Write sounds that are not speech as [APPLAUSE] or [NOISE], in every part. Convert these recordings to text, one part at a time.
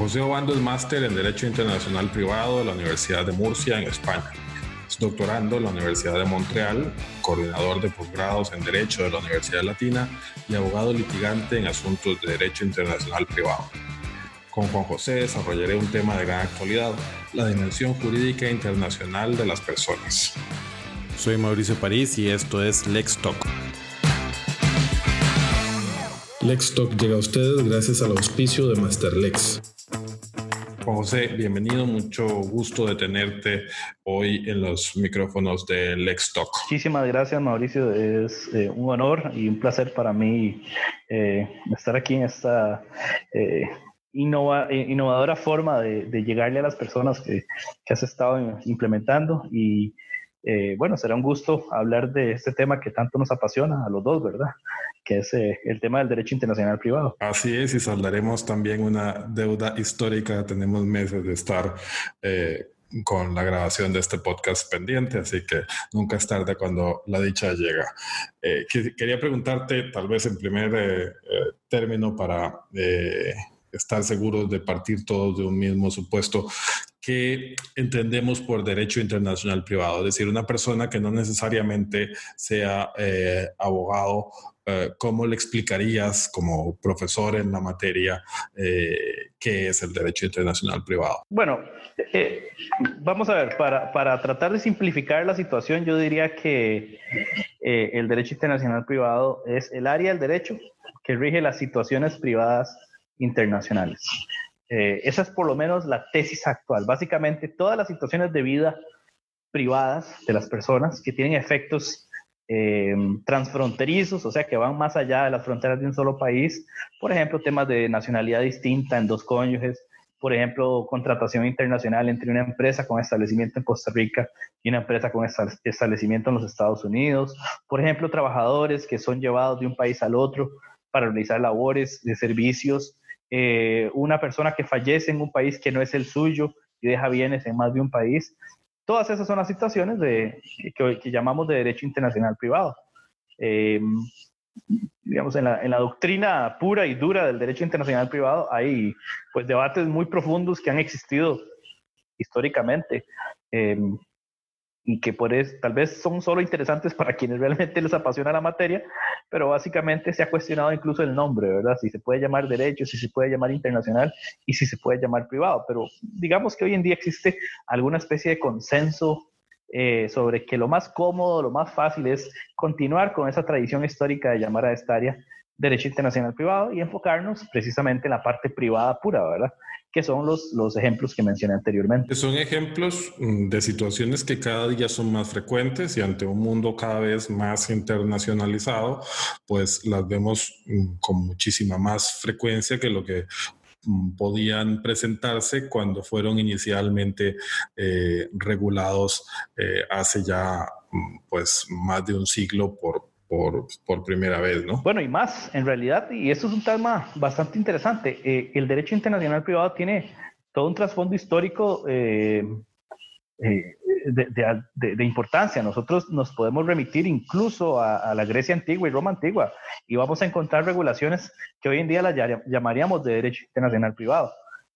José Obando es máster en Derecho Internacional Privado de la Universidad de Murcia, en España. Es doctorando en la Universidad de Montreal, coordinador de posgrados en Derecho de la Universidad Latina y abogado litigante en asuntos de Derecho Internacional Privado. Con Juan José desarrollaré un tema de gran actualidad, la dimensión jurídica internacional de las personas. Soy Mauricio París y esto es Lex Talk. Lex Talk llega a ustedes gracias al auspicio de Masterlex. Juan José, bienvenido, mucho gusto de tenerte hoy en los micrófonos de Lex Talk. Muchísimas gracias, Mauricio. Es eh, un honor y un placer para mí eh, estar aquí en esta eh, innovadora forma de, llegarle a las personas que, que has estado implementando y eh, bueno, será un gusto hablar de este tema que tanto nos apasiona a los dos, ¿verdad? Que es eh, el tema del derecho internacional privado. Así es, y saldaremos también una deuda histórica. Tenemos meses de estar eh, con la grabación de este podcast pendiente, así que nunca es tarde cuando la dicha llega. quería preguntarte, tal vez en primer término, para estar seguros de partir todos de un mismo supuesto, que entendemos por derecho internacional privado, es decir, una persona que no necesariamente sea eh, abogado, eh, ¿cómo le explicarías como profesor en la materia eh, qué es el derecho internacional privado? Bueno, vamos a ver, para, para, tratar de simplificar la situación, yo diría que el derecho internacional privado es el área del derecho que rige las situaciones privadas internacionales. Eh, esa es por lo menos la tesis actual. Básicamente, todas las situaciones de vida privadas de las personas que tienen efectos eh, transfronterizos, o sea, que van más allá de las fronteras de un solo país. Por ejemplo, temas de nacionalidad distinta en dos cónyuges. Por ejemplo, contratación internacional entre una empresa con establecimiento en Costa Rica y una empresa con establecimiento en los Estados Unidos. Por ejemplo, trabajadores que son llevados de un país al otro para realizar labores de servicios eh, una persona que fallece en un país que no es el suyo y deja bienes en más de un país. Todas esas son las situaciones de, que, llamamos de derecho internacional privado. Eh, digamos, en la, en la, doctrina pura y dura del derecho internacional privado hay pues debates muy profundos que han existido históricamente. Eh, y que por tal vez son solo interesantes [LAUGHS] para quienes realmente les apasiona la materia, pero básicamente se ha cuestionado incluso el nombre, ¿verdad? Si se puede llamar derecho, si se puede llamar internacional y si se puede llamar privado, pero digamos que hoy en día existe alguna especie de consenso eh, sobre que lo más cómodo, lo más fácil es continuar con esa tradición histórica de llamar a esta área derecho internacional privado y enfocarnos precisamente en la parte privada pura, ¿verdad? que son los, los ejemplos que mencioné anteriormente. Son ejemplos mm, de situaciones que cada día son más frecuentes y ante un mundo cada vez más internacionalizado, pues las vemos mm, con muchísima más frecuencia que lo que mm, podían presentarse cuando fueron inicialmente eh, regulados eh, hace ya pues más de un siglo por, por, primera vez, ¿no? Bueno, y más, en realidad, y esto es un tema bastante interesante, eh, el derecho internacional privado tiene todo un trasfondo histórico eh, eh, de, de, importancia. Nosotros nos podemos remitir incluso a, la Grecia antigua y Roma antigua y vamos a encontrar regulaciones que hoy en día las llamaríamos de derecho internacional privado.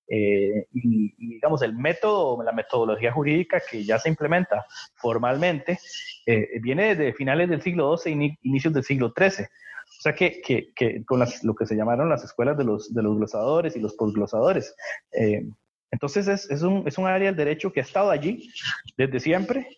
Y, digamos, el método, la metodología jurídica que ya se implementa formalmente eh, viene de finales del siglo XII e inicios del siglo XIII. O sea que, que, que con las, lo que se llamaron las escuelas de los, de los glosadores y los posglosadores. Eh, entonces es, es, un, es un área del derecho que ha estado allí desde siempre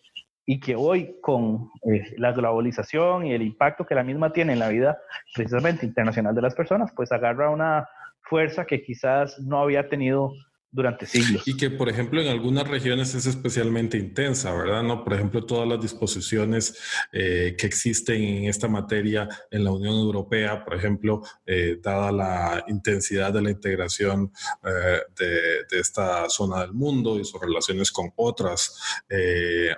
y que hoy con eh, la globalización y el impacto que la misma tiene en la vida precisamente internacional de las personas, pues agarra una fuerza que quizás no había tenido durante siglos. Y que, por ejemplo, en algunas regiones es especialmente intensa, ¿verdad? ¿No? Por ejemplo, todas las disposiciones eh, que existen en esta materia en la Unión Europea, por ejemplo, eh, dada la intensidad de la integración eh, de, de, esta zona del mundo y sus relaciones con otras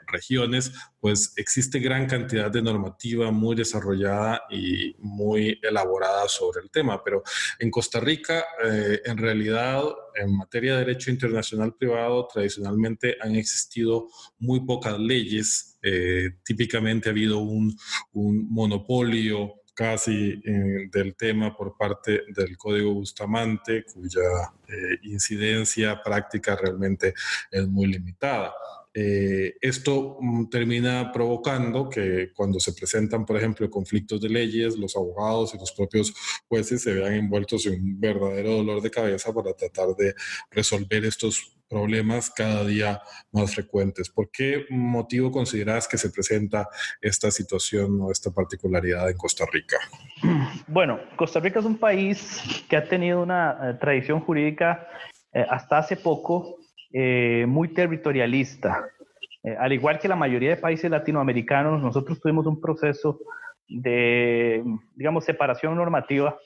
regiones, pues existe gran cantidad de normativa muy desarrollada y muy elaborada sobre el tema. Pero en Costa Rica, en realidad, en materia de derecho internacional privado tradicionalmente han existido muy pocas leyes. Eh, típicamente ha habido un, monopolio casi eh, del tema por parte del Código Bustamante, cuya eh, incidencia práctica realmente es muy limitada. Eh, esto mm, termina provocando que cuando se presentan, por ejemplo, conflictos de leyes, los abogados y los propios jueces se vean envueltos en un verdadero dolor de cabeza para tratar de resolver estos problemas cada día más frecuentes. ¿Por qué motivo consideras que se presenta esta situación o esta particularidad en Costa Rica? Bueno, Costa Rica es un país que ha tenido una eh, tradición jurídica eh, hasta hace poco eh, muy territorialista. Eh, al igual que la mayoría de países latinoamericanos, nosotros tuvimos un proceso de, digamos, separación normativa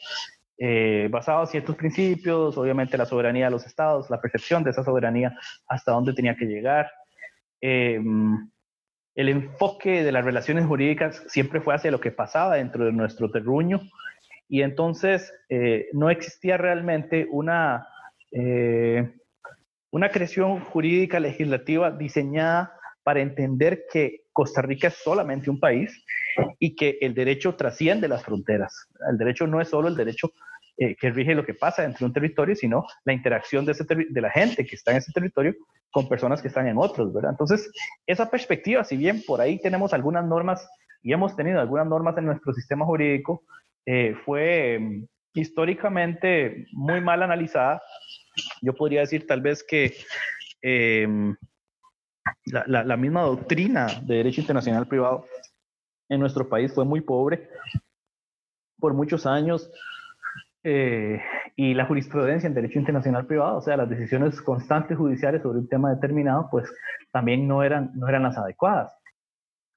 eh, basado en ciertos principios, obviamente la soberanía de los estados, la percepción de esa soberanía, hasta dónde tenía que llegar. Em, el enfoque de las relaciones jurídicas siempre fue hacia lo que pasaba dentro de nuestro terruño y entonces no existía realmente una una creación jurídica legislativa diseñada para entender que Costa Rica es solamente un país y que el derecho trasciende las fronteras. El derecho no es solo el derecho eh, que rige lo que pasa dentro de un territorio, sino la interacción de, la gente que está en ese territorio con personas que están en otros, ¿verdad? Entonces, esa perspectiva, si bien por ahí tenemos algunas normas y hemos tenido algunas normas en nuestro sistema jurídico, eh, fue mm, históricamente muy mal analizada yo podría decir tal vez que em, la, misma doctrina de derecho internacional privado en nuestro país fue muy pobre por muchos años eh, y la jurisprudencia en derecho internacional privado, o sea, las decisiones constantes judiciales sobre un tema determinado, pues también no eran, no eran las adecuadas.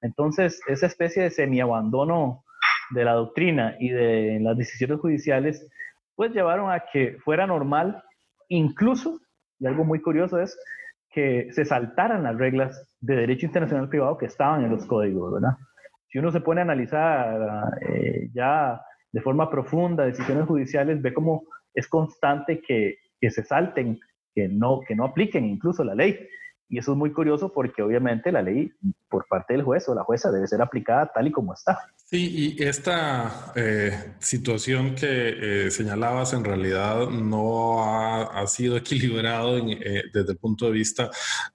Entonces, esa especie de semi-abandono de la doctrina y de las decisiones judiciales, pues llevaron a que fuera normal Incluso, y algo muy curioso es que se saltaran las reglas de derecho internacional privado que estaban en los códigos, ¿verdad? Si uno se pone a analizar eh, ya de forma profunda decisiones judiciales, ve cómo es constante que, que se salten, que no, que no apliquen incluso la ley. Y eso es muy curioso porque obviamente la ley por parte del juez o la jueza debe ser aplicada tal y como está. Sí, y esta eh, situación que eh, señalabas en realidad no ha, sido equilibrado eh, desde el punto de vista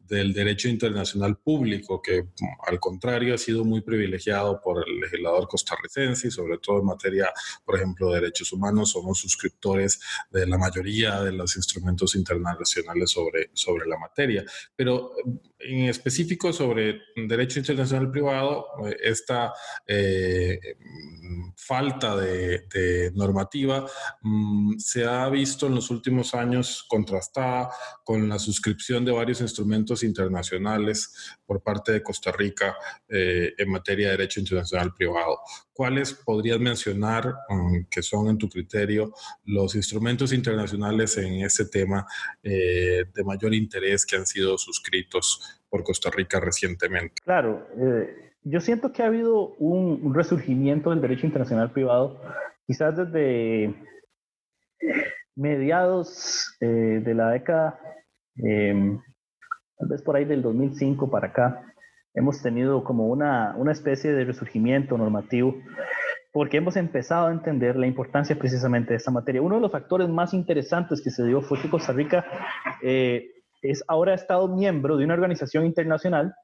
del derecho internacional público, que al contrario ha sido muy privilegiado por el legislador costarricense y sobre todo en materia, por ejemplo, de derechos humanos. Somos suscriptores de la mayoría de los instrumentos internacionales sobre, sobre la materia. Pero en específico sobre derecho internacional privado, esta falta de, normativa mm, se ha visto en los últimos años contrastada con la suscripción de varios instrumentos internacionales por parte de Costa Rica eh, en materia de derecho internacional privado. ¿Cuáles podrías mencionar mm, que son, en tu criterio, los instrumentos internacionales en este tema eh, de mayor interés que han sido suscritos por Costa Rica recientemente? Claro. Eh, yo siento que ha habido un, resurgimiento del derecho internacional privado, quizás desde mediados eh, de la década, em, tal vez por ahí del 2005 para acá, hemos tenido como una, una especie de resurgimiento normativo porque hemos empezado a entender la importancia precisamente de esta materia. Uno de los factores más interesantes que se dio fue que Costa Rica eh, es ahora Estado miembro de una organización internacional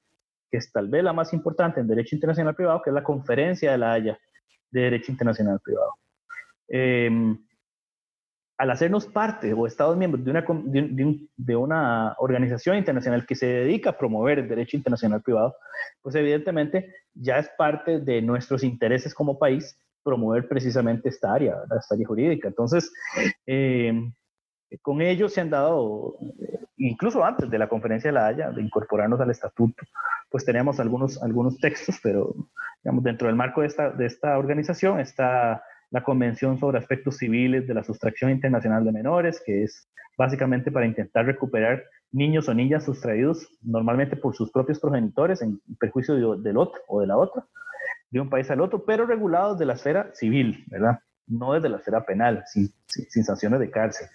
que es tal vez la más importante en Derecho Internacional Privado, que es la Conferencia de la Haya de Derecho Internacional Privado. Em, al hacernos parte o Estados miembros de una, de, una organización internacional que se dedica a promover el derecho internacional privado, pues evidentemente ya es parte de nuestros intereses como país promover precisamente esta área, esta área jurídica. Entonces, em, con ello se han dado, incluso antes de la conferencia de la Haya, de incorporarnos al estatuto, pues teníamos algunos, algunos textos, pero dentro del marco de esta, de esta organización está la Convención sobre Aspectos Civiles de la Sustracción Internacional de Menores, que es básicamente para intentar recuperar niños o niñas sustraídos normalmente por sus propios progenitores en perjuicio del otro o de la otra, de un país al otro, pero regulados de la esfera civil, ¿verdad? No desde la esfera penal, sin, sanciones de cárcel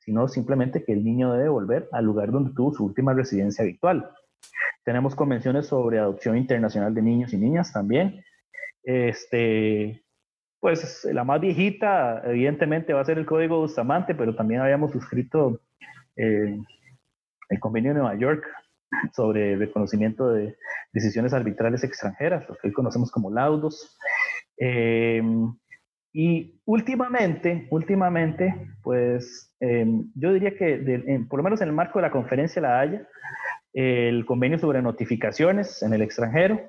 sino simplemente que el niño debe volver al lugar donde tuvo su última residencia habitual. Tenemos convenciones sobre adopción internacional de niños y niñas también. Este, pues la más viejita, evidentemente, va a ser el Código Bustamante, pero también habíamos suscrito eh, el Convenio de Nueva York sobre reconocimiento de decisiones arbitrales extranjeras, lo que hoy conocemos como laudos. Eh, y últimamente, últimamente, pues eh, yo diría que por lo menos en el marco de la conferencia La Haya, el convenio sobre notificaciones en el extranjero,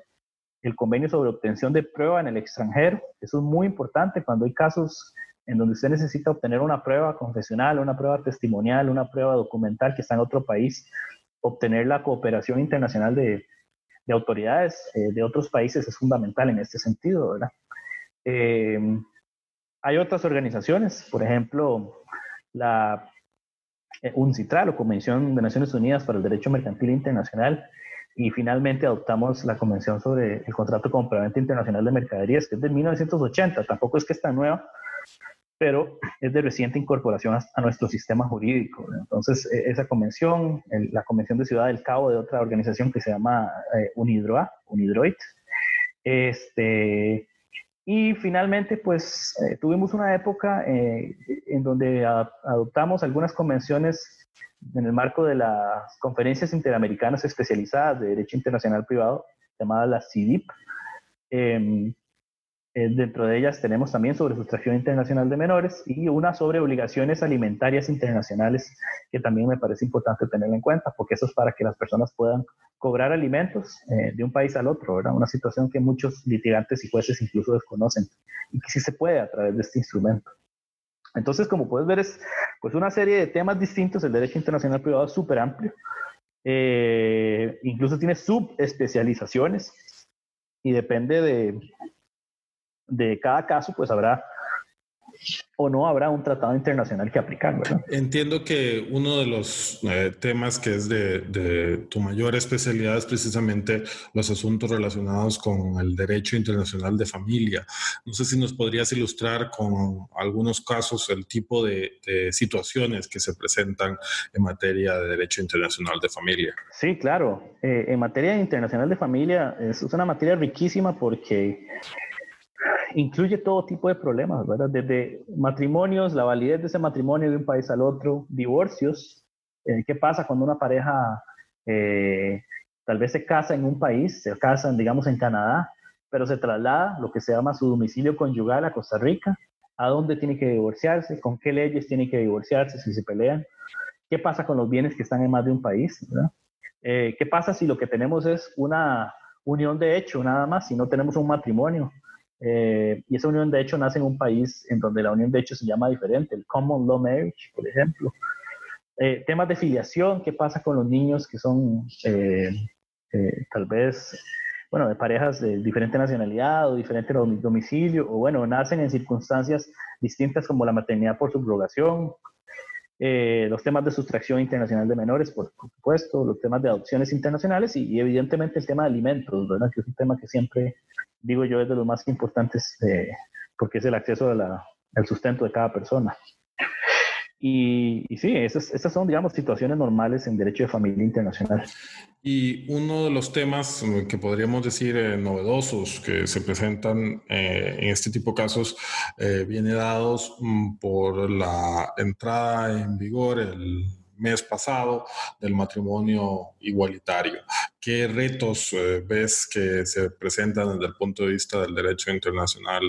el convenio sobre obtención de prueba en el extranjero. Eso es muy importante cuando hay casos en donde usted necesita obtener una prueba confesional, una prueba testimonial, una prueba documental que está en otro país, obtener la cooperación internacional de, autoridades eh, de otros países es fundamental en este sentido, ¿verdad? Eh, hay otras organizaciones, por ejemplo, la eh, UNCITRAL o Convención de Naciones Unidas para el Derecho Mercantil Internacional, y finalmente adoptamos la Convención sobre el Contrato de Compraventa Internacional de Mercaderías, que es de 1980, tampoco es que está nueva, pero es de reciente incorporación a, nuestro sistema jurídico. Entonces, e, esa convención, la Convención de Ciudad del Cabo de otra organización que se llama eh, UNIDROA, UNIDROIT, este, y finalmente, pues eh, tuvimos una época eh, en donde adoptamos algunas convenciones en el marco de las conferencias interamericanas especializadas de Derecho Internacional Privado, llamadas las CIDIP. Eh, dentro de ellas tenemos también sobre sustracción internacional de menores y una sobre obligaciones alimentarias internacionales, que también me parece importante tener en cuenta, porque eso es para que las personas puedan cobrar alimentos eh, de un país al otro, ¿verdad? Una situación que muchos litigantes y jueces incluso desconocen y que sí se puede a través de este instrumento. Entonces, como puedes ver, es pues una serie de temas distintos. El derecho internacional privado es súper amplio. Eh, incluso tiene subespecializaciones y depende de, de cada caso, pues habrá o no habrá un tratado internacional que aplicar, ¿verdad? Entiendo que uno de los eh, temas que es de, tu mayor especialidad es precisamente los asuntos relacionados con el derecho internacional de familia. No sé si nos podrías ilustrar con algunos casos el tipo de, situaciones que se presentan en materia de derecho internacional de familia. Sí, claro. Eh, en materia internacional de familia es una materia riquísima porque incluye todo tipo de problemas, ¿verdad? Desde matrimonios, la validez de ese matrimonio de un país al otro, divorcios, eh, qué pasa cuando una pareja eh, tal vez se casa en un país, se casan, digamos, en Canadá, pero se traslada lo que se llama su domicilio conyugal a Costa Rica, a dónde tiene que divorciarse, con qué leyes tiene que divorciarse si se pelean, qué pasa con los bienes que están en más de un país. Eh, ¿Qué pasa si lo que tenemos es una unión de hecho nada más, si no tenemos un matrimonio? Eh, y esa unión de hecho nace en un país en donde la unión de hecho se llama diferente, el Common Law Marriage, por ejemplo. Eh, temas de filiación, qué pasa con los niños que son eh, tal vez, bueno, de parejas de diferente nacionalidad o diferente domicilio, o bueno, nacen en circunstancias distintas como la maternidad por subrogación, los temas de sustracción internacional de menores, por, supuesto, los temas de adopciones internacionales y, evidentemente el tema de alimentos, ¿verdad? que es un tema que siempre digo yo, es de los más importantes porque es el acceso al sustento de cada persona. Y, sí, esas, son, digamos, situaciones normales en derecho de familia internacional. Y uno de los temas que podríamos decir eh, novedosos que se presentan eh, en este tipo de casos eh, viene dados mm, por la entrada en vigor el mes pasado del matrimonio igualitario. ¿Qué retos eh, ves que se presentan desde el punto de vista del derecho internacional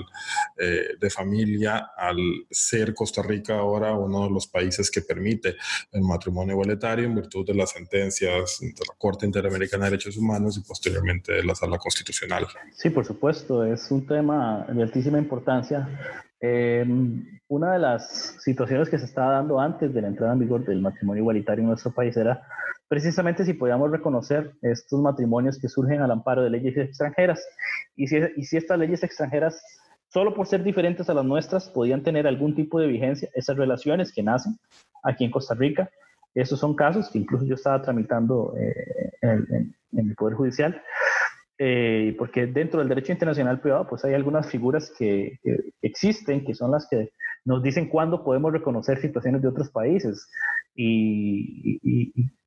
eh, de familia al ser Costa Rica ahora uno de los países que permite el matrimonio igualitario en virtud de las sentencias de la Corte Interamericana de Derechos Humanos y posteriormente de la Sala Constitucional? Sí, por supuesto, es un tema de altísima importancia eh, una de las situaciones que se estaba dando antes de la entrada en vigor del matrimonio igualitario en nuestro país era precisamente si podíamos reconocer estos matrimonios que surgen al amparo de leyes extranjeras y si, y si estas leyes extranjeras, solo por ser diferentes a las nuestras, podían tener algún tipo de vigencia, esas relaciones que nacen aquí en Costa Rica. Esos son casos que incluso yo estaba tramitando eh, en, en el Poder Judicial eh, porque dentro del derecho internacional privado, pues hay algunas figuras que, existen, que son las que nos dicen cuándo podemos reconocer situaciones de otros países. Y,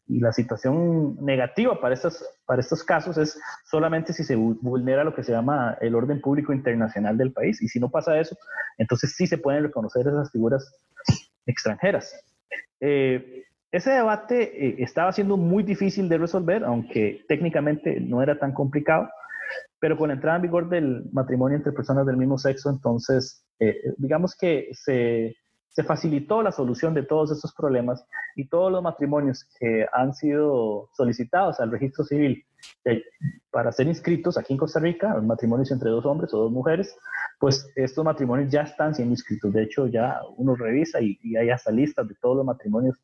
y la situación negativa para estos, para estos casos es solamente si se vulnera lo que se llama el orden público internacional del país. Y si no pasa eso, entonces sí se pueden reconocer esas figuras extranjeras. Eh, ese debate eh, estaba siendo muy difícil de resolver, aunque técnicamente no era tan complicado, pero con la entrada en vigor del matrimonio entre personas del mismo sexo, entonces, eh, digamos que se se facilitó la solución de todos estos problemas y todos los matrimonios que han sido solicitados al registro civil para ser inscritos aquí en Costa Rica, matrimonios entre dos hombres o dos mujeres, pues estos matrimonios ya están siendo inscritos. De hecho, ya uno revisa y, hay hasta listas de todos los matrimonios,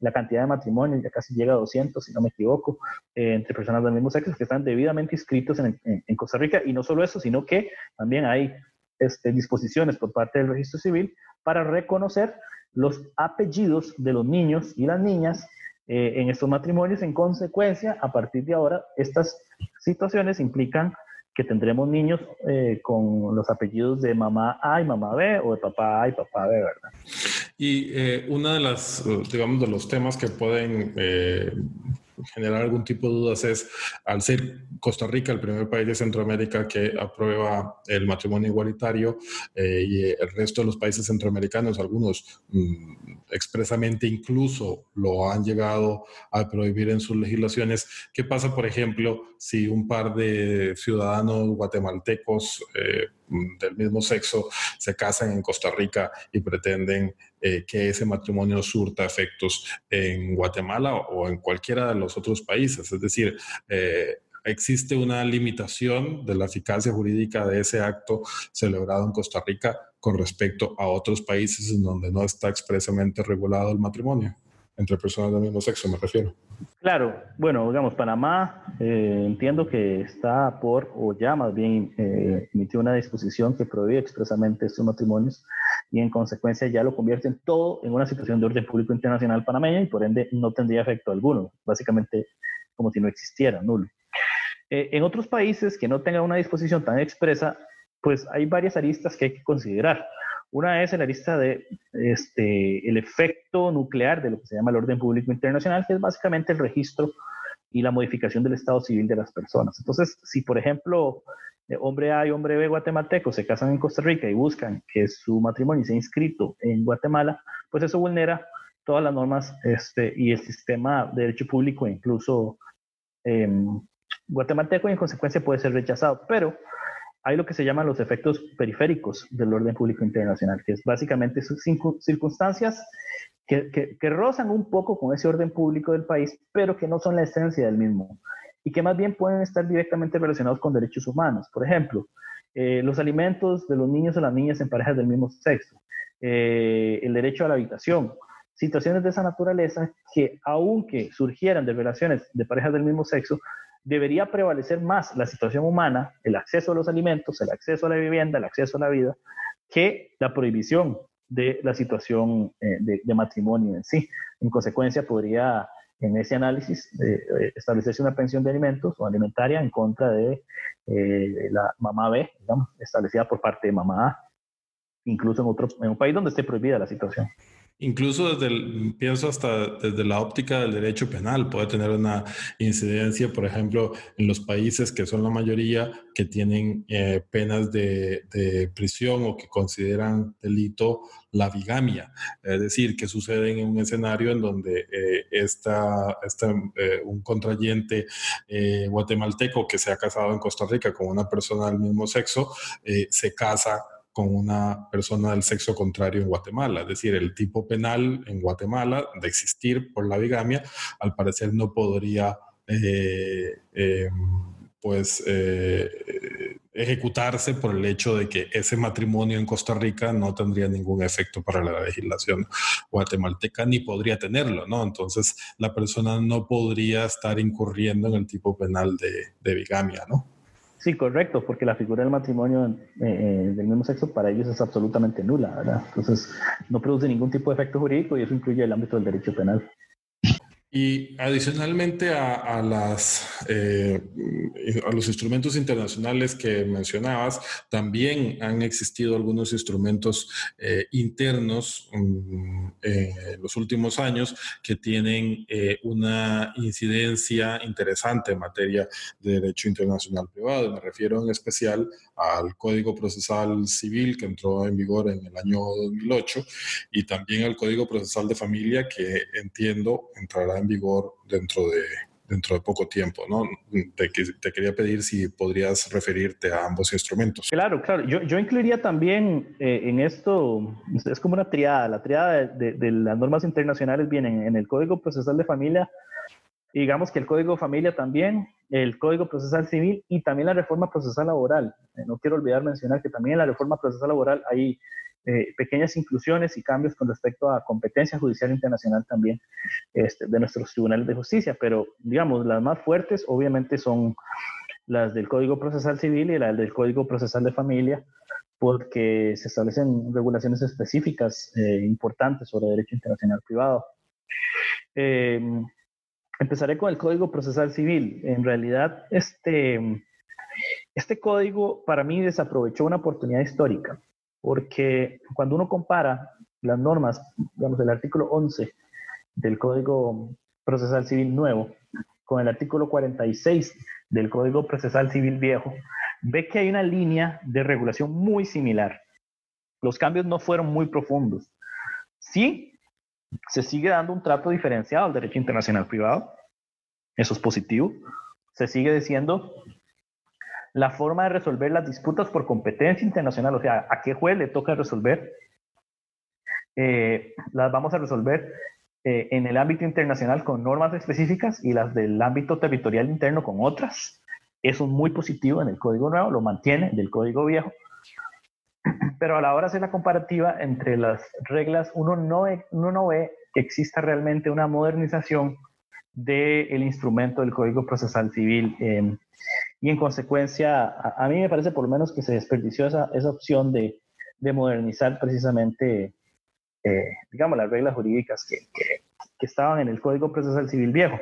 la cantidad de matrimonios ya casi llega a 200, si no me equivoco, eh, entre personas del mismo sexo que están debidamente inscritos en, en Costa Rica. Y no solo eso, sino que también hay este, disposiciones por parte del registro civil para reconocer los apellidos de los niños y las niñas eh, en estos matrimonios. En consecuencia, a partir de ahora, estas situaciones implican que tendremos niños eh, con los apellidos de mamá A y mamá B o de papá A y papá B, ¿verdad? Y eh, de las, digamos, de los temas que pueden generar algún tipo de dudas es, al ser Costa Rica el primer país de Centroamérica que aprueba el matrimonio igualitario eh, y el resto de los países centroamericanos, algunos mm, expresamente incluso lo han llegado a prohibir en sus legislaciones, ¿qué pasa, por ejemplo, si un par de ciudadanos guatemaltecos eh, del mismo sexo se casan en Costa Rica y pretenden eh, que ese matrimonio surta efectos en Guatemala o en cualquiera de los otros países. Es decir, eh, existe una limitación de la eficacia jurídica de ese acto celebrado en Costa Rica con respecto a otros países en donde no está expresamente regulado el matrimonio entre personas del mismo sexo, me refiero. Claro, bueno, digamos, Panamá eh, entiendo que está por, o ya más bien eh, emitió una disposición que prohíbe expresamente estos matrimonios y en consecuencia ya lo convierte en todo en una situación de orden público internacional panameña y por ende no tendría efecto alguno, básicamente como si no existiera, nulo. Eh, en otros países que no tengan una disposición tan expresa, pues hay varias aristas que hay que considerar. Una es la lista de este, el efecto nuclear de lo que se llama el orden público internacional, que es básicamente el registro y la modificación del estado civil de las personas. Entonces, si por ejemplo eh, hombre A y hombre B guatemaltecos se casan en Costa Rica y buscan que su matrimonio sea inscrito en Guatemala, pues eso vulnera todas las normas este, y el sistema de derecho público, incluso eh, guatemalteco, y en consecuencia puede ser rechazado. Pero hay lo que se llaman los efectos periféricos del orden público internacional, que es básicamente sus circunstancias que, rozan un poco con ese orden público del país, pero que no son la esencia del mismo y que más bien pueden estar directamente relacionados con derechos humanos. Por ejemplo, eh, los alimentos de los niños o las niñas en parejas del mismo sexo, eh, el derecho a la habitación, situaciones de esa naturaleza que aunque surgieran de relaciones de parejas del mismo sexo, debería prevalecer más la situación humana, el acceso a los alimentos, el acceso a la vivienda, el acceso a la vida, que la prohibición de la situación eh, de, matrimonio en sí. En consecuencia, podría en ese análisis eh, establecerse una pensión de alimentos o alimentaria en contra de eh, la mamá B, digamos, establecida por parte de mamá A, incluso en, otro, en un país donde esté prohibida la situación. Incluso desde el, pienso hasta desde la óptica del derecho penal, puede tener una incidencia, por ejemplo, en los países que son la mayoría que tienen eh, penas de, prisión o que consideran delito la bigamia. Es decir, que sucede en un escenario en donde eh, está, eh, un contrayente guatemalteco que se ha casado en Costa Rica con una persona del mismo sexo, se casa con una persona del sexo contrario en Guatemala. Es decir, el tipo penal en Guatemala de existir por la bigamia, al parecer no podría eh, em, pues eh, ejecutarse por el hecho de que ese matrimonio en Costa Rica no tendría ningún efecto para la legislación guatemalteca ni podría tenerlo, ¿no? Entonces la persona no podría estar incurriendo en el tipo penal de, de bigamia, ¿no? Sí, correcto, porque la figura del matrimonio eh, eh, del mismo sexo para ellos es absolutamente nula, ¿verdad? Entonces, no produce ningún tipo de efecto jurídico y eso incluye el ámbito del derecho penal. Y adicionalmente a, las eh, a los instrumentos internacionales que mencionabas, también han existido algunos instrumentos eh, internos mm, en los últimos años que tienen una incidencia interesante en materia de derecho internacional privado. Me refiero en especial al Código Procesal Civil que entró en vigor en el año 2008 y también al Código Procesal de Familia que entiendo entrará en vigor dentro de, dentro de poco tiempo, ¿no? Te, te, quería pedir si podrías referirte a ambos instrumentos. Claro, claro. Yo, yo incluiría también eh, en esto, es como una triada. La triada de, de, las normas internacionales vienen en el Código Procesal de Familia, digamos que el Código de Familia también, el Código Procesal Civil y también la reforma procesal laboral. Eh, no quiero olvidar mencionar que también en la reforma procesal laboral hay eh, pequeñas inclusiones y cambios con respecto a competencia judicial internacional también este, de nuestros tribunales de justicia, pero digamos, las más fuertes obviamente son las del Código Procesal Civil y las del Código Procesal de Familia, porque se establecen regulaciones específicas eh, importantes sobre derecho internacional privado. Eh, empezaré con el Código Procesal Civil. En realidad, este, este código para mí desaprovechó una oportunidad histórica porque cuando uno compara las normas, digamos, el artículo 11 del Código Procesal Civil nuevo con el artículo 46 del Código Procesal Civil viejo, ve que hay una línea de regulación muy similar. Los cambios no fueron muy profundos. Sí, se sigue dando un trato diferenciado al derecho internacional privado, eso es positivo. Se sigue diciendo la forma de resolver las disputas por competencia internacional, o sea, a qué juez le toca resolver, eh, las vamos a resolver eh, en el ámbito internacional con normas específicas y las del ámbito territorial interno con otras. Eso es muy positivo en el código nuevo, lo mantiene del código viejo. Pero a la hora de hacer la comparativa entre las reglas, uno no, uno no ve que exista realmente una modernización del instrumento del Código Procesal Civil. Eh, y en consecuencia, a, mí me parece por lo menos que se desperdició esa, esa opción de, de, modernizar precisamente, eh, digamos, las reglas jurídicas que, que, estaban en el Código Procesal Civil viejo.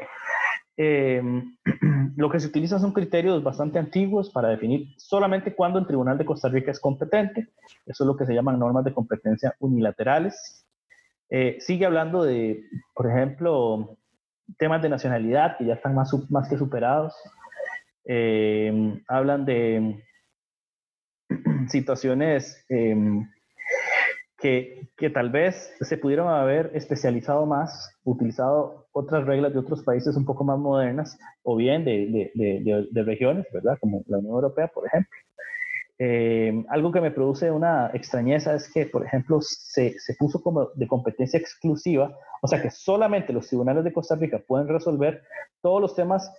Eh, [CLEARS THROAT] lo que se utiliza son criterios bastante antiguos para definir solamente cuándo el Tribunal de Costa Rica es competente. Eso es lo que se llaman normas de competencia unilaterales. Eh, sigue hablando de, por ejemplo, temas de nacionalidad que ya están más, más que superados. Eh, hablan de [CLEARS THROAT] situaciones em, que, que, tal vez se pudieron haber especializado más, utilizado otras reglas de otros países un poco más modernas, o bien de, de, de, regiones, ¿verdad? Como la Unión Europea, por ejemplo. Eh, algo que me produce una extrañeza es que, por ejemplo, se, se, puso como de competencia exclusiva, o sea que solamente los tribunales de Costa Rica pueden resolver todos los temas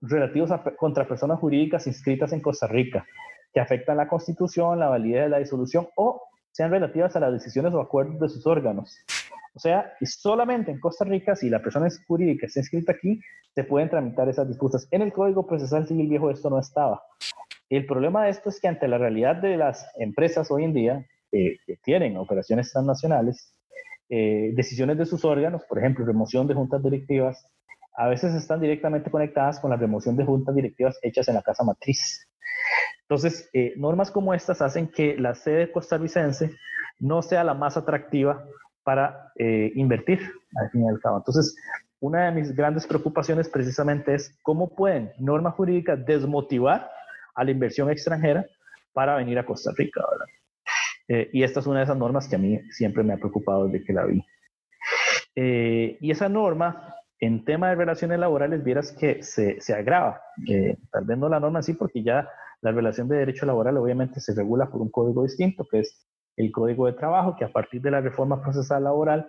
relativos a, contra personas jurídicas inscritas en Costa Rica, que afectan la constitución, la validez de la disolución o sean relativas a las decisiones o acuerdos de sus órganos. O sea, solamente en Costa Rica, si la persona es jurídica está inscrita aquí, se pueden tramitar esas disputas. En el Código Procesal Civil Viejo esto no estaba. El problema de esto es que ante la realidad de las empresas hoy en día, eh, que tienen operaciones transnacionales, eh, decisiones de sus órganos, por ejemplo, remoción de juntas directivas, a veces están directamente conectadas con la remoción de juntas directivas hechas en la casa matriz. Entonces, eh, normas como estas hacen que la sede costarricense no sea la más atractiva para eh, invertir, al fin y al cabo. Entonces, una de mis grandes preocupaciones precisamente es cómo pueden normas jurídicas desmotivar a la inversión extranjera para venir a Costa Rica, eh, y esta es una de esas normas que a mí siempre me ha preocupado desde que la vi. y esa norma en tema de relaciones laborales, vieras que se, se agrava. Eh, tal vez no la norma así, porque ya la relación de derecho laboral obviamente se regula por un código distinto, que es el Código de Trabajo, que a partir de la reforma procesal laboral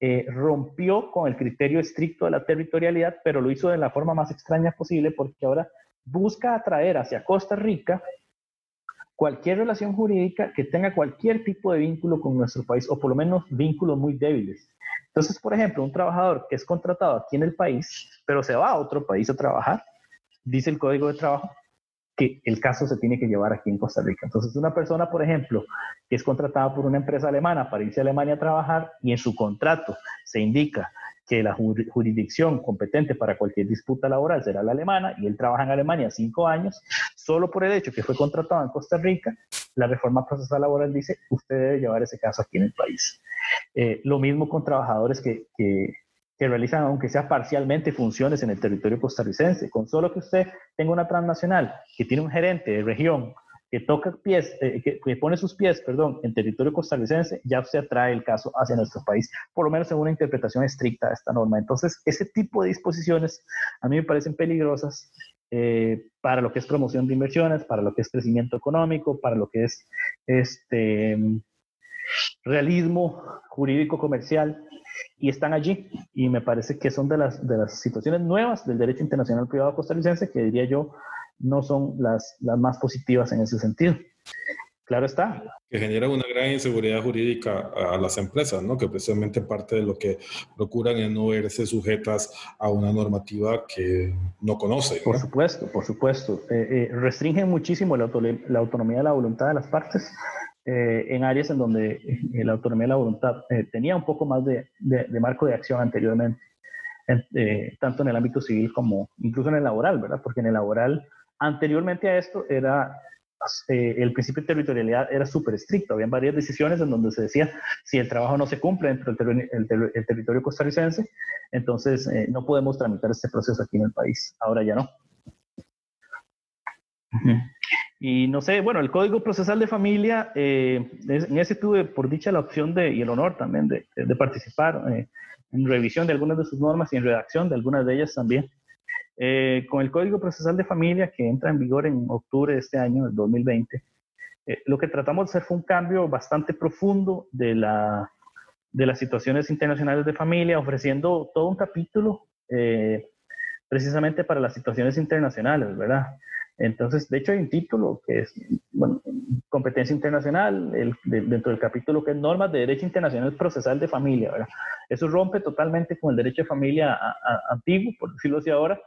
eh, rompió con el criterio estricto de la territorialidad, pero lo hizo de la forma más extraña posible, porque ahora busca atraer hacia Costa Rica cualquier relación jurídica que tenga cualquier tipo de vínculo con nuestro país, o por lo menos vínculos muy débiles. Entonces, por ejemplo, un trabajador que es contratado aquí en el país, pero se va a otro país a trabajar, dice el Código de Trabajo que el caso se tiene que llevar aquí en Costa Rica. Entonces, una persona, por ejemplo, que es contratada por una empresa alemana para irse a Alemania a trabajar y en su contrato se indica que la jurisdicción competente para cualquier disputa laboral será la alemana y él trabaja en Alemania cinco años, solo por el hecho que fue contratado en Costa Rica, la reforma procesal laboral dice, usted debe llevar ese caso aquí en el país. Eh, lo mismo con trabajadores que, que, que, realizan, aunque sea parcialmente, funciones en el territorio costarricense. Con solo que usted tenga una transnacional que tiene un gerente de región que toca pies, eh, que, pone sus pies, perdón, en territorio costarricense, ya se atrae el caso hacia nuestro país, por lo menos en una interpretación estricta de esta norma. Entonces, ese tipo de disposiciones a mí me parecen peligrosas eh, para lo que es promoción de inversiones, para lo que es crecimiento económico, para lo que es este realismo jurídico comercial y están allí y me parece que son de las, de las situaciones nuevas del derecho internacional privado costarricense que diría yo no son las, las más positivas en ese sentido. Claro está. Que genera una gran inseguridad jurídica a las empresas, ¿no? Que precisamente parte de lo que procuran es no verse sujetas a una normativa que no conocen. Por supuesto, por supuesto. Eh, eh, restringen muchísimo la, autonomía de la voluntad de las partes eh, en áreas en donde la autonomía de la voluntad tenía un poco más de, de, marco de acción anteriormente, tanto en el ámbito civil como incluso en el laboral, ¿verdad? Porque en el laboral Anteriormente a esto era eh, el principio de territorialidad era súper estricto. Habían varias decisiones en donde se decía si el trabajo no se cumple dentro del territorio costarricense, entonces eh, no podemos tramitar este proceso aquí en el país. Ahora ya no. Y no sé, bueno, el Código Procesal de Familia, eh, en ese tuve por dicha la opción de, y el honor también de, de participar en revisión de algunas de sus normas y en redacción de algunas de ellas también. Eh, con el Código Procesal de Familia que entra en vigor en octubre de este año, el 2020, eh, lo que tratamos de hacer fue un cambio bastante profundo de, la, de las situaciones internacionales de familia, ofreciendo todo un capítulo eh, precisamente para las situaciones internacionales, ¿verdad? Entonces, de hecho, hay un título que es competencia internacional, dentro del capítulo que es normas de derecho internacional procesal de familia. ¿verdad? Eso rompe totalmente con el derecho de familia antiguo, por decirlo así ahora,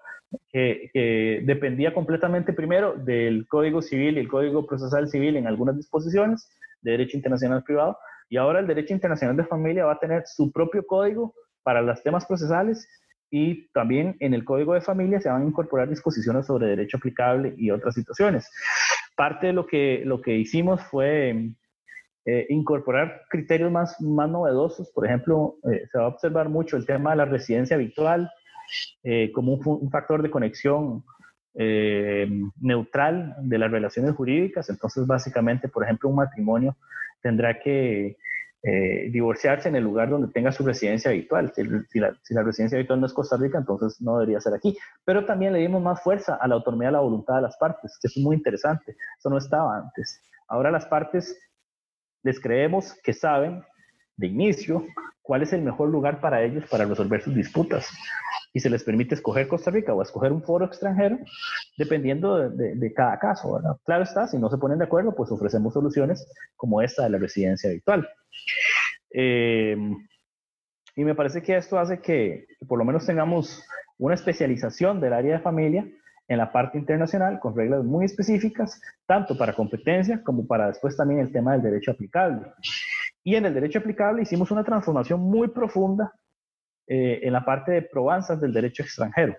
que, dependía completamente primero del Código Civil y el Código Procesal Civil en algunas disposiciones de derecho internacional privado, y ahora el derecho internacional de familia va a tener su propio código para los temas procesales y también en el Código de Familia se van a incorporar disposiciones sobre derecho aplicable y otras situaciones. Parte de lo que, lo que hicimos fue eh, incorporar criterios más, más novedosos. Por ejemplo, eh, se va a observar mucho el tema de la residencia habitual eh, como un, factor de conexión neutral de las relaciones jurídicas. Entonces, básicamente, por ejemplo, un matrimonio tendrá que eh, divorciarse en el lugar donde tenga su residencia habitual. Si, la, residencia habitual no es Costa Rica, entonces no debería ser aquí. Pero también le dimos más fuerza a la autonomía de la voluntad de las partes, que es muy interesante. Eso no estaba antes. Ahora las partes les creemos que saben de inicio cuál es el mejor lugar para ellos para resolver sus disputas. Y se les permite escoger Costa Rica o escoger un foro extranjero, dependiendo de, cada caso. Claro está, si no se ponen de acuerdo, pues ofrecemos soluciones como esta de la residencia habitual. Eh, y me parece que esto hace que, por lo menos tengamos una especialización del área de familia en la parte internacional con reglas muy específicas, tanto para competencia como para después también el tema del derecho aplicable. Y en el derecho aplicable hicimos una transformación muy profunda eh, en la parte de probanzas del derecho extranjero.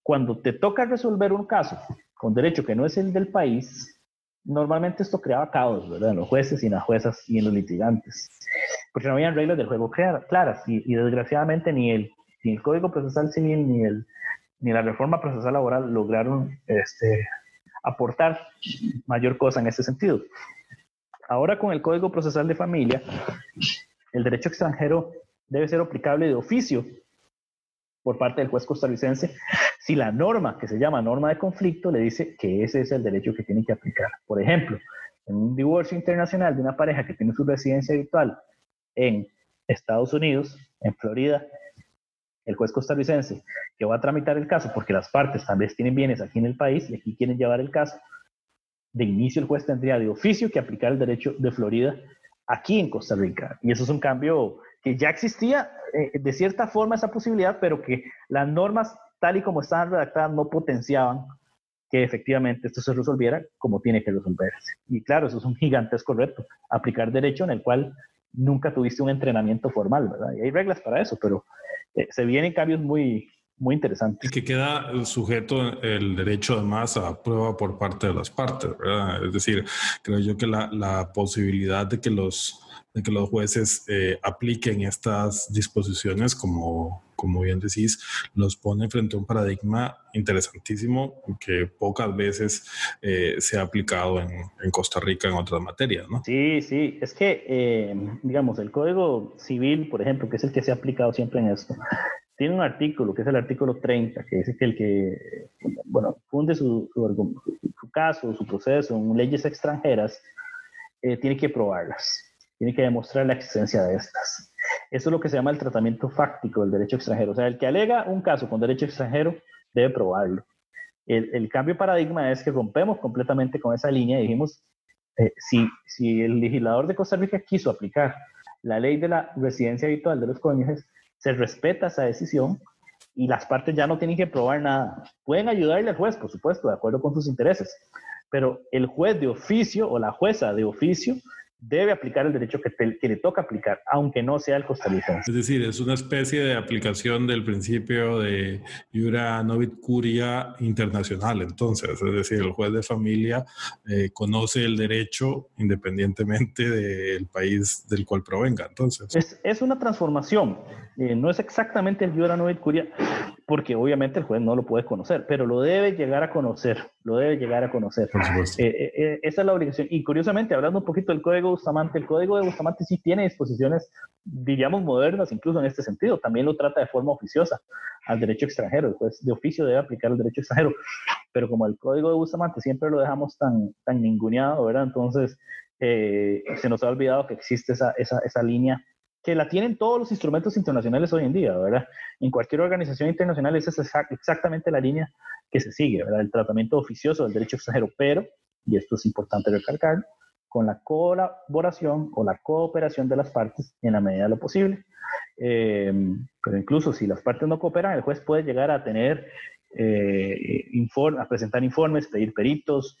Cuando te toca resolver un caso con derecho que no es el del país, normalmente esto creaba caos, ¿verdad? En los jueces y en las juezas y en los litigantes, porque no habían reglas del juego claras y, desgraciadamente ni el, ni el Código Procesal Civil ni, el, ni la reforma procesal laboral lograron este, aportar mayor cosa en ese sentido. Ahora con el Código Procesal de Familia, el derecho extranjero debe ser aplicable de oficio por parte del juez costarricense si la norma, que se llama norma de conflicto, le dice que ese es el derecho que tiene que aplicar. Por ejemplo, en un divorcio internacional de una pareja que tiene su residencia habitual en Estados Unidos, en Florida, el juez costarricense que va a tramitar el caso, porque las partes también tienen bienes aquí en el país y aquí quieren llevar el caso, de inicio el juez tendría de oficio que aplicar el derecho de Florida aquí en Costa Rica. Y eso es un cambio que ya existía eh, de cierta forma esa posibilidad, pero que las normas tal y como estaban redactadas no potenciaban que efectivamente esto se resolviera como tiene que resolverse. Y claro, eso es un gigantesco reto, aplicar derecho en el cual nunca tuviste un entrenamiento formal, ¿verdad? Y hay reglas para eso, pero se vienen cambios muy, muy interesantes. Y que queda sujeto el derecho además a prueba por parte de las partes, ¿verdad? Es decir, creo yo que la, la posibilidad de que los de que los jueces eh, apliquen estas disposiciones, como, como bien decís, los pone frente a un paradigma interesantísimo que pocas veces eh, se ha aplicado en, en, Costa Rica en otras materias, ¿no? Sí, sí, es que, eh, digamos, el Código Civil, por ejemplo, que es el que se ha aplicado siempre en esto, tiene un artículo, que es el artículo 30, que dice que el que, bueno, funde su, caso, su proceso en leyes extranjeras, tiene que probarlas tiene que demostrar la existencia de estas. Eso es lo que se llama el tratamiento fáctico del derecho extranjero. O sea, el que alega un caso con derecho extranjero debe probarlo. El, el cambio de paradigma es que rompemos completamente con esa línea y dijimos, eh, si, si el legislador de Costa Rica quiso aplicar la ley de la residencia habitual de los cónyuges, se respeta esa decisión y las partes ya no tienen que probar nada. Pueden ayudarle al juez, por supuesto, de acuerdo con sus intereses, pero el juez de oficio o la jueza de oficio debe aplicar el derecho que, que, le toca aplicar, aunque no sea el costarricense. Es decir, es una especie de aplicación del principio de Jura Novit Curia internacional, entonces, es decir, el juez de familia eh, conoce el derecho independientemente del país del cual provenga, entonces. Es, es una transformación, eh, no es exactamente el Jura Novit Curia, porque obviamente el juez no lo puede conocer, pero lo debe llegar a conocer, lo debe llegar a conocer. Por supuesto. Eh, esa es la obligación. Y curiosamente, hablando un poquito del Código Bustamante, el Código de Bustamante sí tiene disposiciones, diríamos, modernas, incluso en este sentido. También lo trata de forma oficiosa al derecho extranjero. El juez de oficio debe aplicar el derecho extranjero. Pero como el Código de Bustamante siempre lo dejamos tan, tan ninguneado, ¿verdad? Entonces, eh, se nos ha olvidado que existe esa, esa, esa línea que la tienen todos los instrumentos internacionales hoy en día, ¿verdad? En cualquier organización internacional esa es exactamente la línea que se sigue, ¿verdad? El tratamiento oficioso del derecho extranjero, pero, y esto es importante recalcar, con la colaboración o la cooperación de las partes en la medida de lo posible. Eh, pero incluso si las partes no cooperan, el juez puede llegar a tener, eh, a presentar informes, pedir peritos,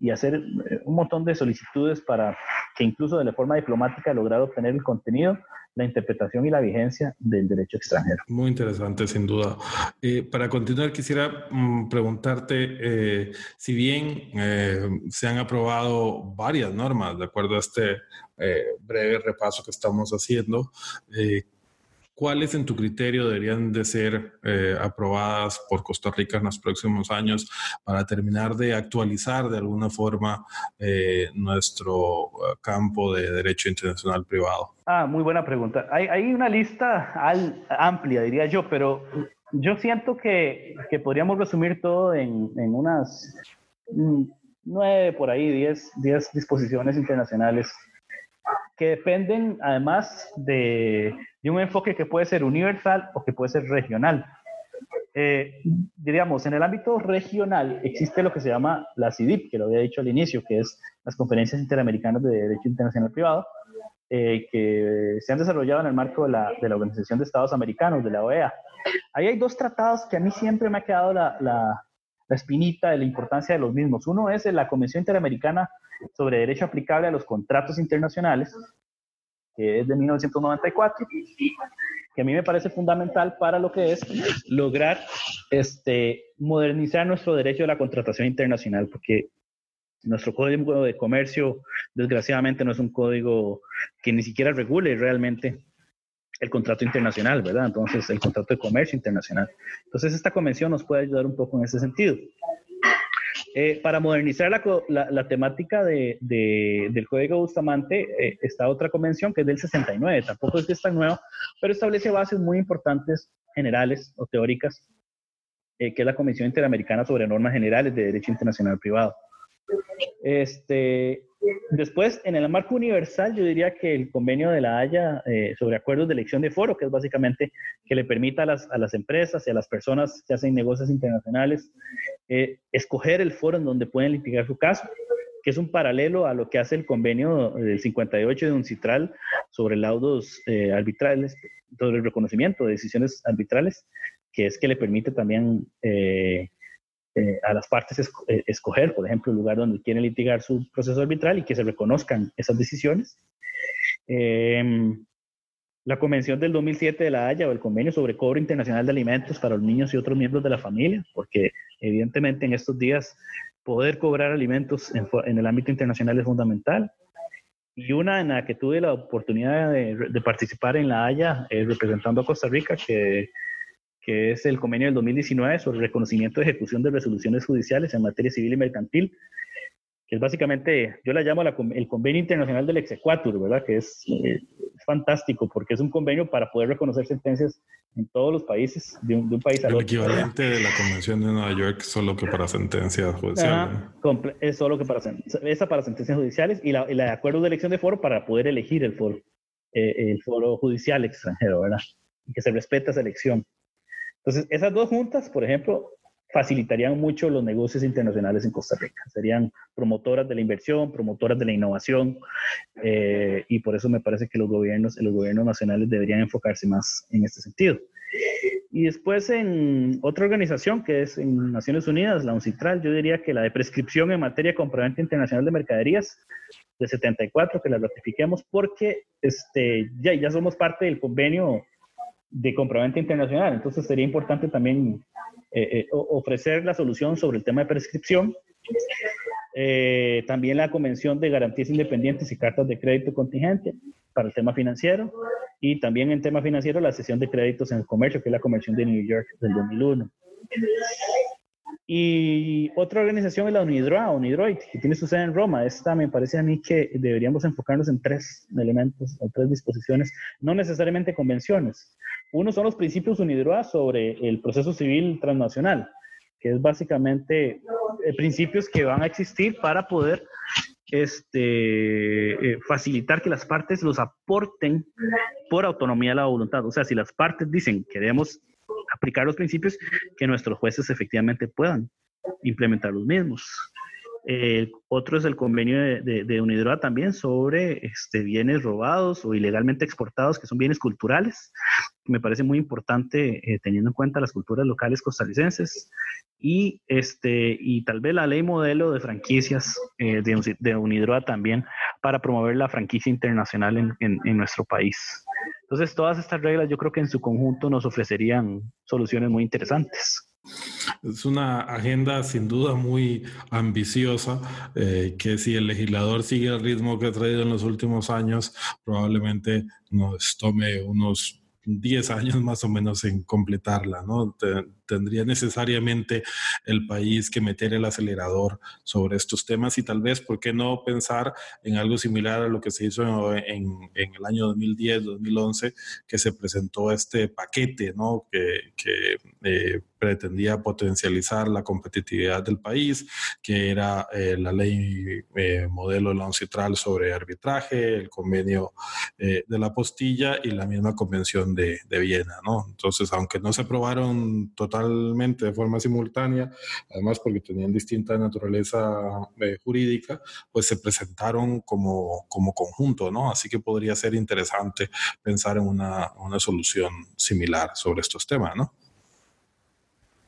y hacer eh, un montón de solicitudes para que incluso de la forma diplomática lograr obtener el contenido, la interpretación y la vigencia del derecho extranjero. Muy interesante, sin duda. Eh, para continuar, quisiera mm, preguntarte, eh, si bien se han aprobado varias normas de acuerdo a este breve repaso que estamos haciendo, ¿Cuáles en tu criterio deberían de ser eh, aprobadas por Costa Rica en los próximos años para terminar de actualizar de alguna forma eh, nuestro eh, campo de derecho internacional privado? Ah, muy buena pregunta. Hay, una lista amplia, diría yo, pero yo siento que, que podríamos resumir todo en, en unas mm, nueve, por ahí, diez, diez disposiciones internacionales que dependen además de, de, un enfoque que puede ser universal o que puede ser regional. Eh, diríamos, en el ámbito regional existe lo que se llama la CIDIP, que lo había dicho al inicio, que es las Conferencias Interamericanas de Derecho Internacional Privado, eh, que se han desarrollado en el marco de la, de la, Organización de Estados Americanos, de la OEA. Ahí hay dos tratados que a mí siempre me ha quedado la, la, la espinita de la importancia de los mismos. Uno es la Convención Interamericana sobre Derecho Aplicable a los Contratos Internacionales, que es de 1994, que a mí me parece fundamental para lo que es lograr este, modernizar nuestro derecho de la contratación internacional, porque nuestro código de comercio, desgraciadamente, no es un código que ni siquiera regule realmente el contrato internacional, ¿verdad? Entonces, el contrato de comercio internacional. Entonces, esta convención nos puede ayudar un poco en ese sentido. Eh, para modernizar la, temática de, de, del Código Bustamante, eh, está otra convención que es del 69, tampoco es que es tan nueva, pero establece bases muy importantes, generales o teóricas, eh, que es la Convención Interamericana sobre Normas Generales de Derecho Internacional Privado. Este, después, en el marco universal, yo diría que el convenio de la Haya eh, sobre acuerdos de elección de foro, que es básicamente que le permita a las, a las empresas y a las personas que hacen negocios internacionales eh, escoger el foro en donde pueden litigar su caso, que es un paralelo a lo que hace el convenio del 58 de UNCITRAL sobre laudos eh, arbitrales, sobre el reconocimiento de decisiones arbitrales, que es que le permite también eh, a las partes eh, escoger, por ejemplo, el lugar donde quieren litigar su proceso arbitral y que se reconozcan esas decisiones. Em, la Convención del 2007 de la Haya o el Convenio sobre Cobro Internacional de Alimentos para los niños y otros miembros de la familia, porque evidentemente en estos días poder cobrar alimentos en, el ámbito internacional es fundamental. Y una en la que tuve la oportunidad de, participar en la Haya eh, representando a Costa Rica, que, que es el convenio del 2019 sobre reconocimiento de ejecución de resoluciones judiciales en materia civil y mercantil, que es básicamente, yo la llamo el Convenio Internacional del Exequatur, ¿verdad? Que es, eh, fantástico porque es un convenio para poder reconocer sentencias en todos los países, de un, país al otro. El equivalente de la Convención de Nueva York, solo que para sentencias judiciales. es solo que para, esa para sentencias judiciales y la, de acuerdo de elección de foro para poder elegir el foro, eh, el foro judicial extranjero, ¿verdad? Y que se respeta esa elección. Entonces, esas dos juntas, por ejemplo, facilitarían mucho los negocios internacionales en Costa Rica. Serían promotoras de la inversión, promotoras de la innovación, eh, y por eso me parece que los gobiernos, los gobiernos nacionales deberían enfocarse más en este sentido. Y después en otra organización que es en Naciones Unidas, la UNCITRAL, yo diría que la de prescripción en materia de compraventa internacional de mercaderías de 74, que la ratifiquemos porque este, ya, ya somos parte del convenio de compraventa internacional, entonces sería importante también eh, eh, ofrecer la solución sobre el tema de prescripción. Eh, también la Convención de Garantías Independientes y Cartas de Crédito Contingente para el tema financiero. Y también en tema financiero la sesión de créditos en el comercio, que es la Convención de New York del 2001. Y otra organización es la UNIDROIT, UNIDROIT, que tiene su sede en Roma. Esta me parece a mí que deberíamos enfocarnos en tres elementos o tres disposiciones, no necesariamente convenciones. Uno son los principios UNIDROIT sobre el proceso civil transnacional, que es básicamente eh, principios que van a existir para poder este, eh, facilitar que las partes los aporten por autonomía de la voluntad. O sea, si las partes dicen queremos aplicar los principios, que nuestros jueces efectivamente puedan implementar los mismos. El otro es el convenio de, de, también sobre este, bienes robados o ilegalmente exportados, que son bienes culturales. Me parece muy importante eh, teniendo en cuenta las culturas locales costarricenses. Y, este, y tal vez la ley modelo de franquicias eh, de, de también para promover la franquicia internacional en, en nuestro país. Entonces, todas estas reglas yo creo que en su conjunto nos ofrecerían soluciones muy interesantes. Es una agenda sin duda muy ambiciosa, eh, que si el legislador sigue el ritmo que ha traído en los últimos años, probablemente nos tome unos 10 años más o menos en completarla, ¿no? Tendría necesariamente el país que meter el acelerador sobre estos temas y tal vez, ¿por qué no pensar en algo similar a lo que se hizo en, el año 2010, 2011, que se presentó este paquete, ¿no? Que, eh, pretendía potencializar la competitividad del país, que era eh, la ley eh, modelo Lancitral sobre arbitraje, el convenio de la postilla y la misma convención de, de Viena, ¿no? Entonces, aunque no se aprobaron totalmente de forma simultánea, además porque tenían distinta naturaleza eh, jurídica, pues se presentaron como, como conjunto, ¿no? Así que podría ser interesante pensar en una, una solución similar sobre estos temas, ¿no?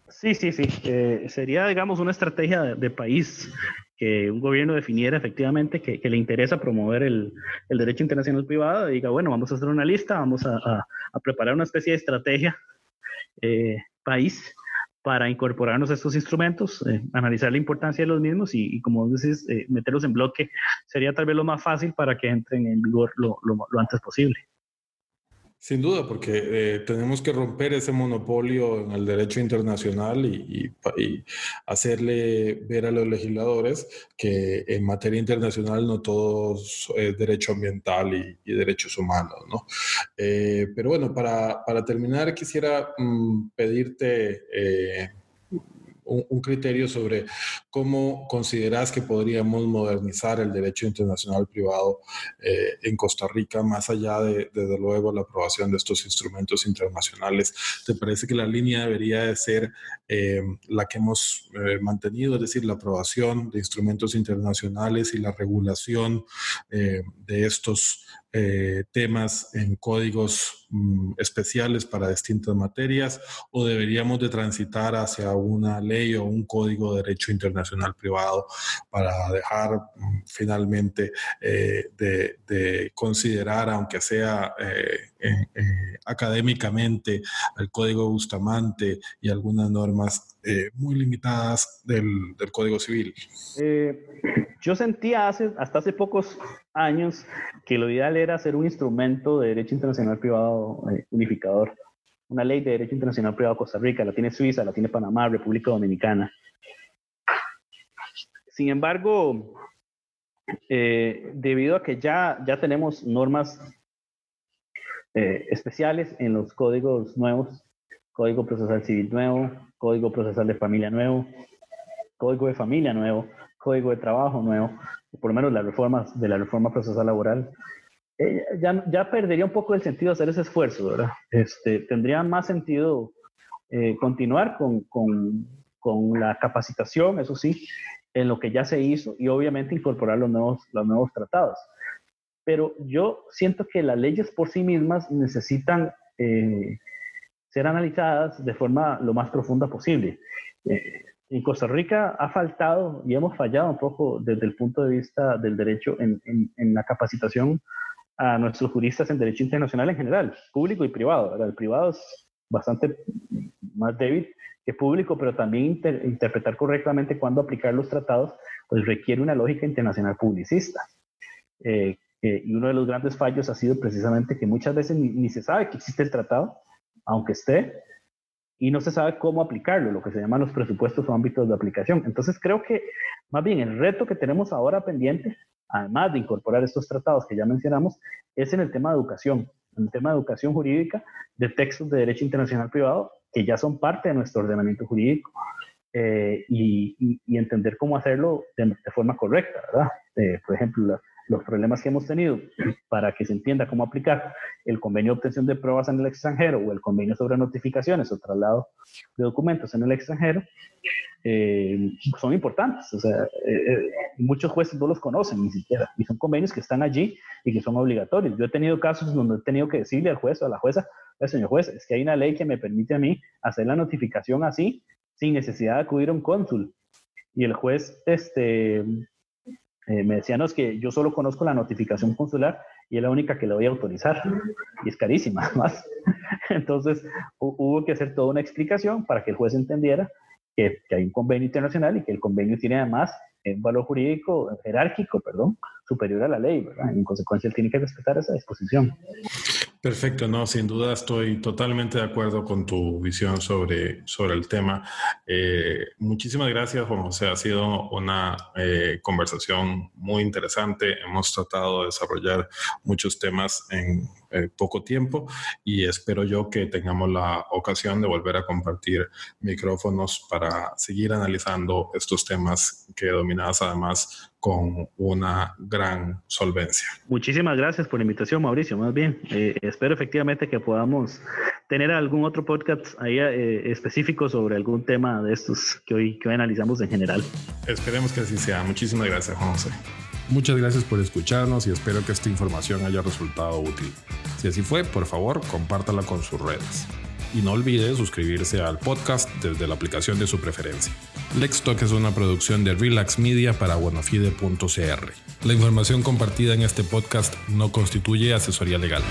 Sí, sí, sí. Eh, sería, digamos, una estrategia de, país que un gobierno definiera efectivamente que, le interesa promover el, el, derecho internacional privado y diga, bueno, vamos a hacer una lista, vamos a, a, preparar una especie de estrategia eh, país para incorporarnos a estos instrumentos, eh, analizar la importancia de los mismos y, como dices, meterlos en bloque sería tal vez lo más fácil para que entren en vigor lo antes posible. Sin duda, porque eh, tenemos que romper ese monopolio en el derecho internacional y, hacerle ver a los legisladores que en materia internacional no todo es derecho ambiental y, derechos humanos. ¿no? Eh, pero bueno, para, terminar, quisiera mm, pedirte... Eh, un, criterio sobre cómo consideras que podríamos modernizar el derecho internacional privado eh, en Costa Rica, más allá de, desde luego, la aprobación de estos instrumentos internacionales. ¿Te parece que la línea debería de ser eh, la que hemos eh, mantenido, es decir, la aprobación de instrumentos internacionales y la regulación de estos eh, temas en códigos mm, especiales para distintas materias o deberíamos de transitar hacia una ley o un código de derecho internacional privado para dejar mm, finalmente eh, de, considerar, aunque sea académicamente, el código Bustamante y algunas normas muy limitadas del, del Código Civil? Yo sentía hace, hasta hace pocos años que lo ideal era hacer un instrumento de derecho internacional privado eh, unificador, una ley de derecho internacional privado Costa Rica, la tiene Suiza, la tiene Panamá, República Dominicana. Sin embargo, eh, debido a que ya, ya tenemos normas eh, especiales en los códigos nuevos, Código Procesal Civil nuevo, Código Procesal de Familia nuevo, Código de Familia nuevo, código de trabajo nuevo, por lo menos las reformas de la reforma procesal laboral, eh, ya, perdería un poco el sentido hacer ese esfuerzo, ¿verdad? Este, tendría más sentido eh, continuar con, con, con, la capacitación, eso sí, en lo que ya se hizo y obviamente incorporar los nuevos, los nuevos tratados. Pero yo siento que las leyes por sí mismas necesitan eh, ser analizadas de forma lo más profunda posible en Costa Rica ha faltado y hemos fallado un poco desde el punto de vista del derecho en, la capacitación a nuestros juristas en derecho internacional en general, público y privado. El privado es bastante más débil que público, pero también interpretar correctamente cuándo aplicar los tratados, pues requiere una lógica internacional publicista. Eh, y uno de los grandes fallos ha sido precisamente que muchas veces ni se sabe que existe el tratado, aunque esté, y no se sabe cómo aplicarlo, lo que se llaman los presupuestos o ámbitos de aplicación. Entonces creo que más bien el reto que tenemos ahora pendiente, además de incorporar estos tratados que ya mencionamos, es en el tema de educación, en el tema de educación jurídica de textos de derecho internacional privado que ya son parte de nuestro ordenamiento jurídico eh, y, entender cómo hacerlo de, forma correcta, ¿verdad? Eh, por ejemplo, los problemas que hemos tenido para que se entienda cómo aplicar el convenio de obtención de pruebas en el extranjero o el convenio sobre notificaciones o traslado de documentos en el extranjero eh, son importantes. O sea, eh, eh, muchos jueces no los conocen ni siquiera y son convenios que están allí y que son obligatorios. Yo he tenido casos donde he tenido que decirle al juez o a la jueza, señor juez, es que hay una ley que me permite a mí hacer la notificación así sin necesidad de acudir a un cónsul. Y el juez este, eh, me decían, que yo solo conozco la notificación consular y es la única que le voy a autorizar. Y es carísima, [LAUGHS] además. Entonces, hubo que hacer toda una explicación para que el juez entendiera que, que, hay un convenio internacional y que el convenio tiene además un valor jurídico jerárquico, perdón, superior a la ley, ¿verdad? En consecuencia, él tiene que respetar esa disposición. Perfecto, no, sin duda estoy totalmente de acuerdo con tu visión sobre, sobre el tema. Eh, muchísimas gracias, Juan José. Ha sido una eh, conversación muy interesante. Hemos tratado de desarrollar muchos temas en eh, poco tiempo y espero yo que tengamos la ocasión de volver a compartir micrófonos para seguir analizando estos temas que dominadas además con una gran solvencia. Muchísimas gracias por la invitación, Mauricio. Más bien, eh, espero efectivamente que podamos tener algún otro podcast ahí eh, específico sobre algún tema de estos que hoy, que hoy analizamos en general. Esperemos que así sea. Muchísimas gracias, Juan José. Muchas gracias por escucharnos y espero que esta información haya resultado útil. Si así fue, por favor, compártala con sus redes y no olvide suscribirse al podcast desde la aplicación de su preferencia. Lextalk es una producción de Relax Media para buenofide.cr. La información compartida en este podcast no constituye asesoría legal.